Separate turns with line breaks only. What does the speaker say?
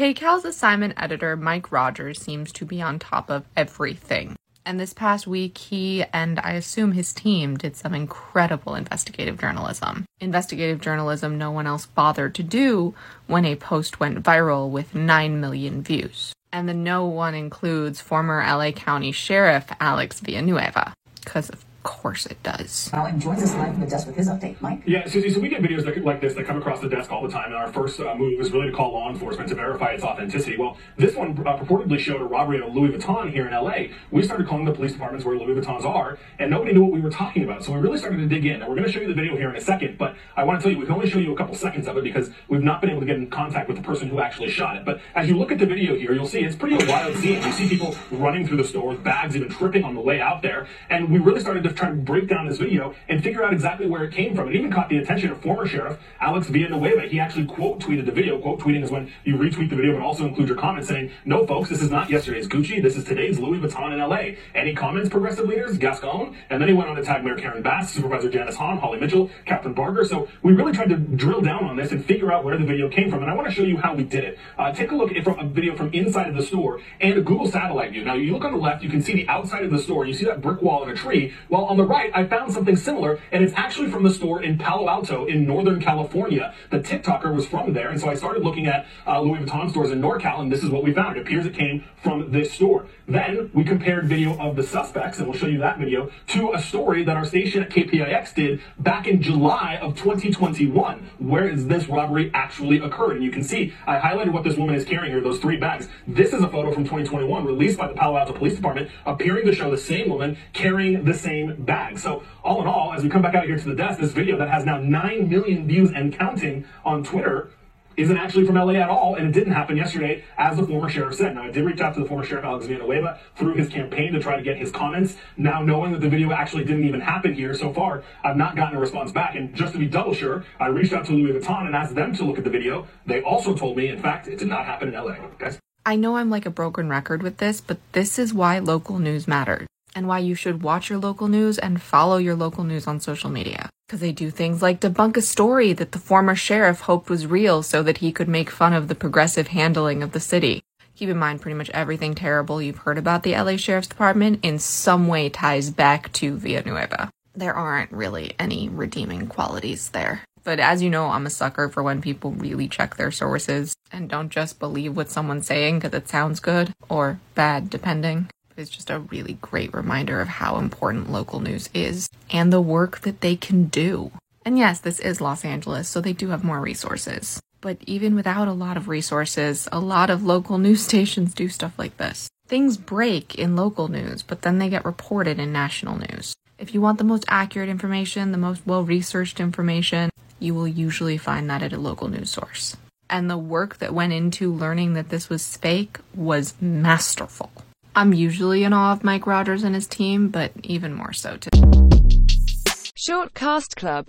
KCAL's assignment editor, Mike Rogers, seems to be on top of everything. And this past week, he and I assume his team did some incredible investigative journalism. Investigative journalism no one else bothered to do when a post went viral with 9 million views. And the no one includes former LA County Sheriff Alex Villanueva, because of course it does.
Now, and joins us live from the desk with his update. Mike?
Yeah, Susie, so we get videos that, like this that come across the desk all the time, and our first uh, move is really to call law enforcement to verify its authenticity. Well, this one uh, purportedly showed a robbery at a Louis Vuitton here in LA. We started calling the police departments where Louis Vuittons are, and nobody knew what we were talking about. So we really started to dig in, and we're going to show you the video here in a second, but I want to tell you, we can only show you a couple seconds of it because we've not been able to get in contact with the person who actually shot it. But as you look at the video here, you'll see it's pretty a wild scene. You see people running through the store with bags, even tripping on the way out there, and we really started to to break down this video and figure out exactly where it came from. It even caught the attention of former sheriff Alex Villanueva. He actually quote tweeted the video. Quote tweeting is when you retweet the video but also include your comment saying, no folks, this is not yesterday's Gucci. This is today's Louis Vuitton in LA. Any comments, progressive leaders? Gascon. And then he went on to tag Mayor Karen Bass, Supervisor Janice Hahn, Holly Mitchell, Kathryn Barger. So we really tried to drill down on this and figure out where the video came from. And I want to show you how we did it. Uh, take a look at from a video from inside of the store and a Google satellite view. Now you look on the left, you can see the outside of the store. You see that brick wall and a tree. Well, on the right, I found something similar, and it's actually from the store in Palo Alto in Northern California. The TikToker was from there, and so I started looking at uh, Louis Vuitton stores in NorCal, and this is what we found. It appears it came from this store. Then we compared video of the suspects, and we'll show you that video, to a story that our station at KPIX did back in July of 2021. Where is this robbery actually occurred? And you can see I highlighted what this woman is carrying here, those three bags. This is a photo from 2021 released by the Palo Alto Police Department, appearing to show the same woman carrying the same bag. So all in all, as we come back out here to the desk, this video that has now 9 million views and counting on Twitter isn't actually from LA at all, and it didn't happen yesterday, as the former sheriff said. Now, I did reach out to the former sheriff, Alex Villanueva, through his campaign to try to get his comments. Now, knowing that the video actually didn't even happen here so far, I've not gotten a response back. And just to be double sure, I reached out to Louis Vuitton and asked them to look at the video. They also told me, in fact, it did not happen in LA. Guys.
I know I'm like a broken record with this, but this is why local news matters and why you should watch your local news and follow your local news on social media. Because they do things like debunk a story that the former sheriff hoped was real so that he could make fun of the progressive handling of the city. Keep in mind, pretty much everything terrible you've heard about the LA Sheriff's Department in some way ties back to Villanueva. There aren't really any redeeming qualities there. But as you know, I'm a sucker for when people really check their sources and don't just believe what someone's saying because it sounds good or bad, depending is just a really great reminder of how important local news is and the work that they can do. And yes, this is Los Angeles, so they do have more resources. But even without a lot of resources, a lot of local news stations do stuff like this. Things break in local news, but then they get reported in national news. If you want the most accurate information, the most well researched information, you will usually find that at a local news source. And the work that went into learning that this was fake was masterful. I'm usually in awe of Mike Rogers and his team, but even more so today.
Short Cast Club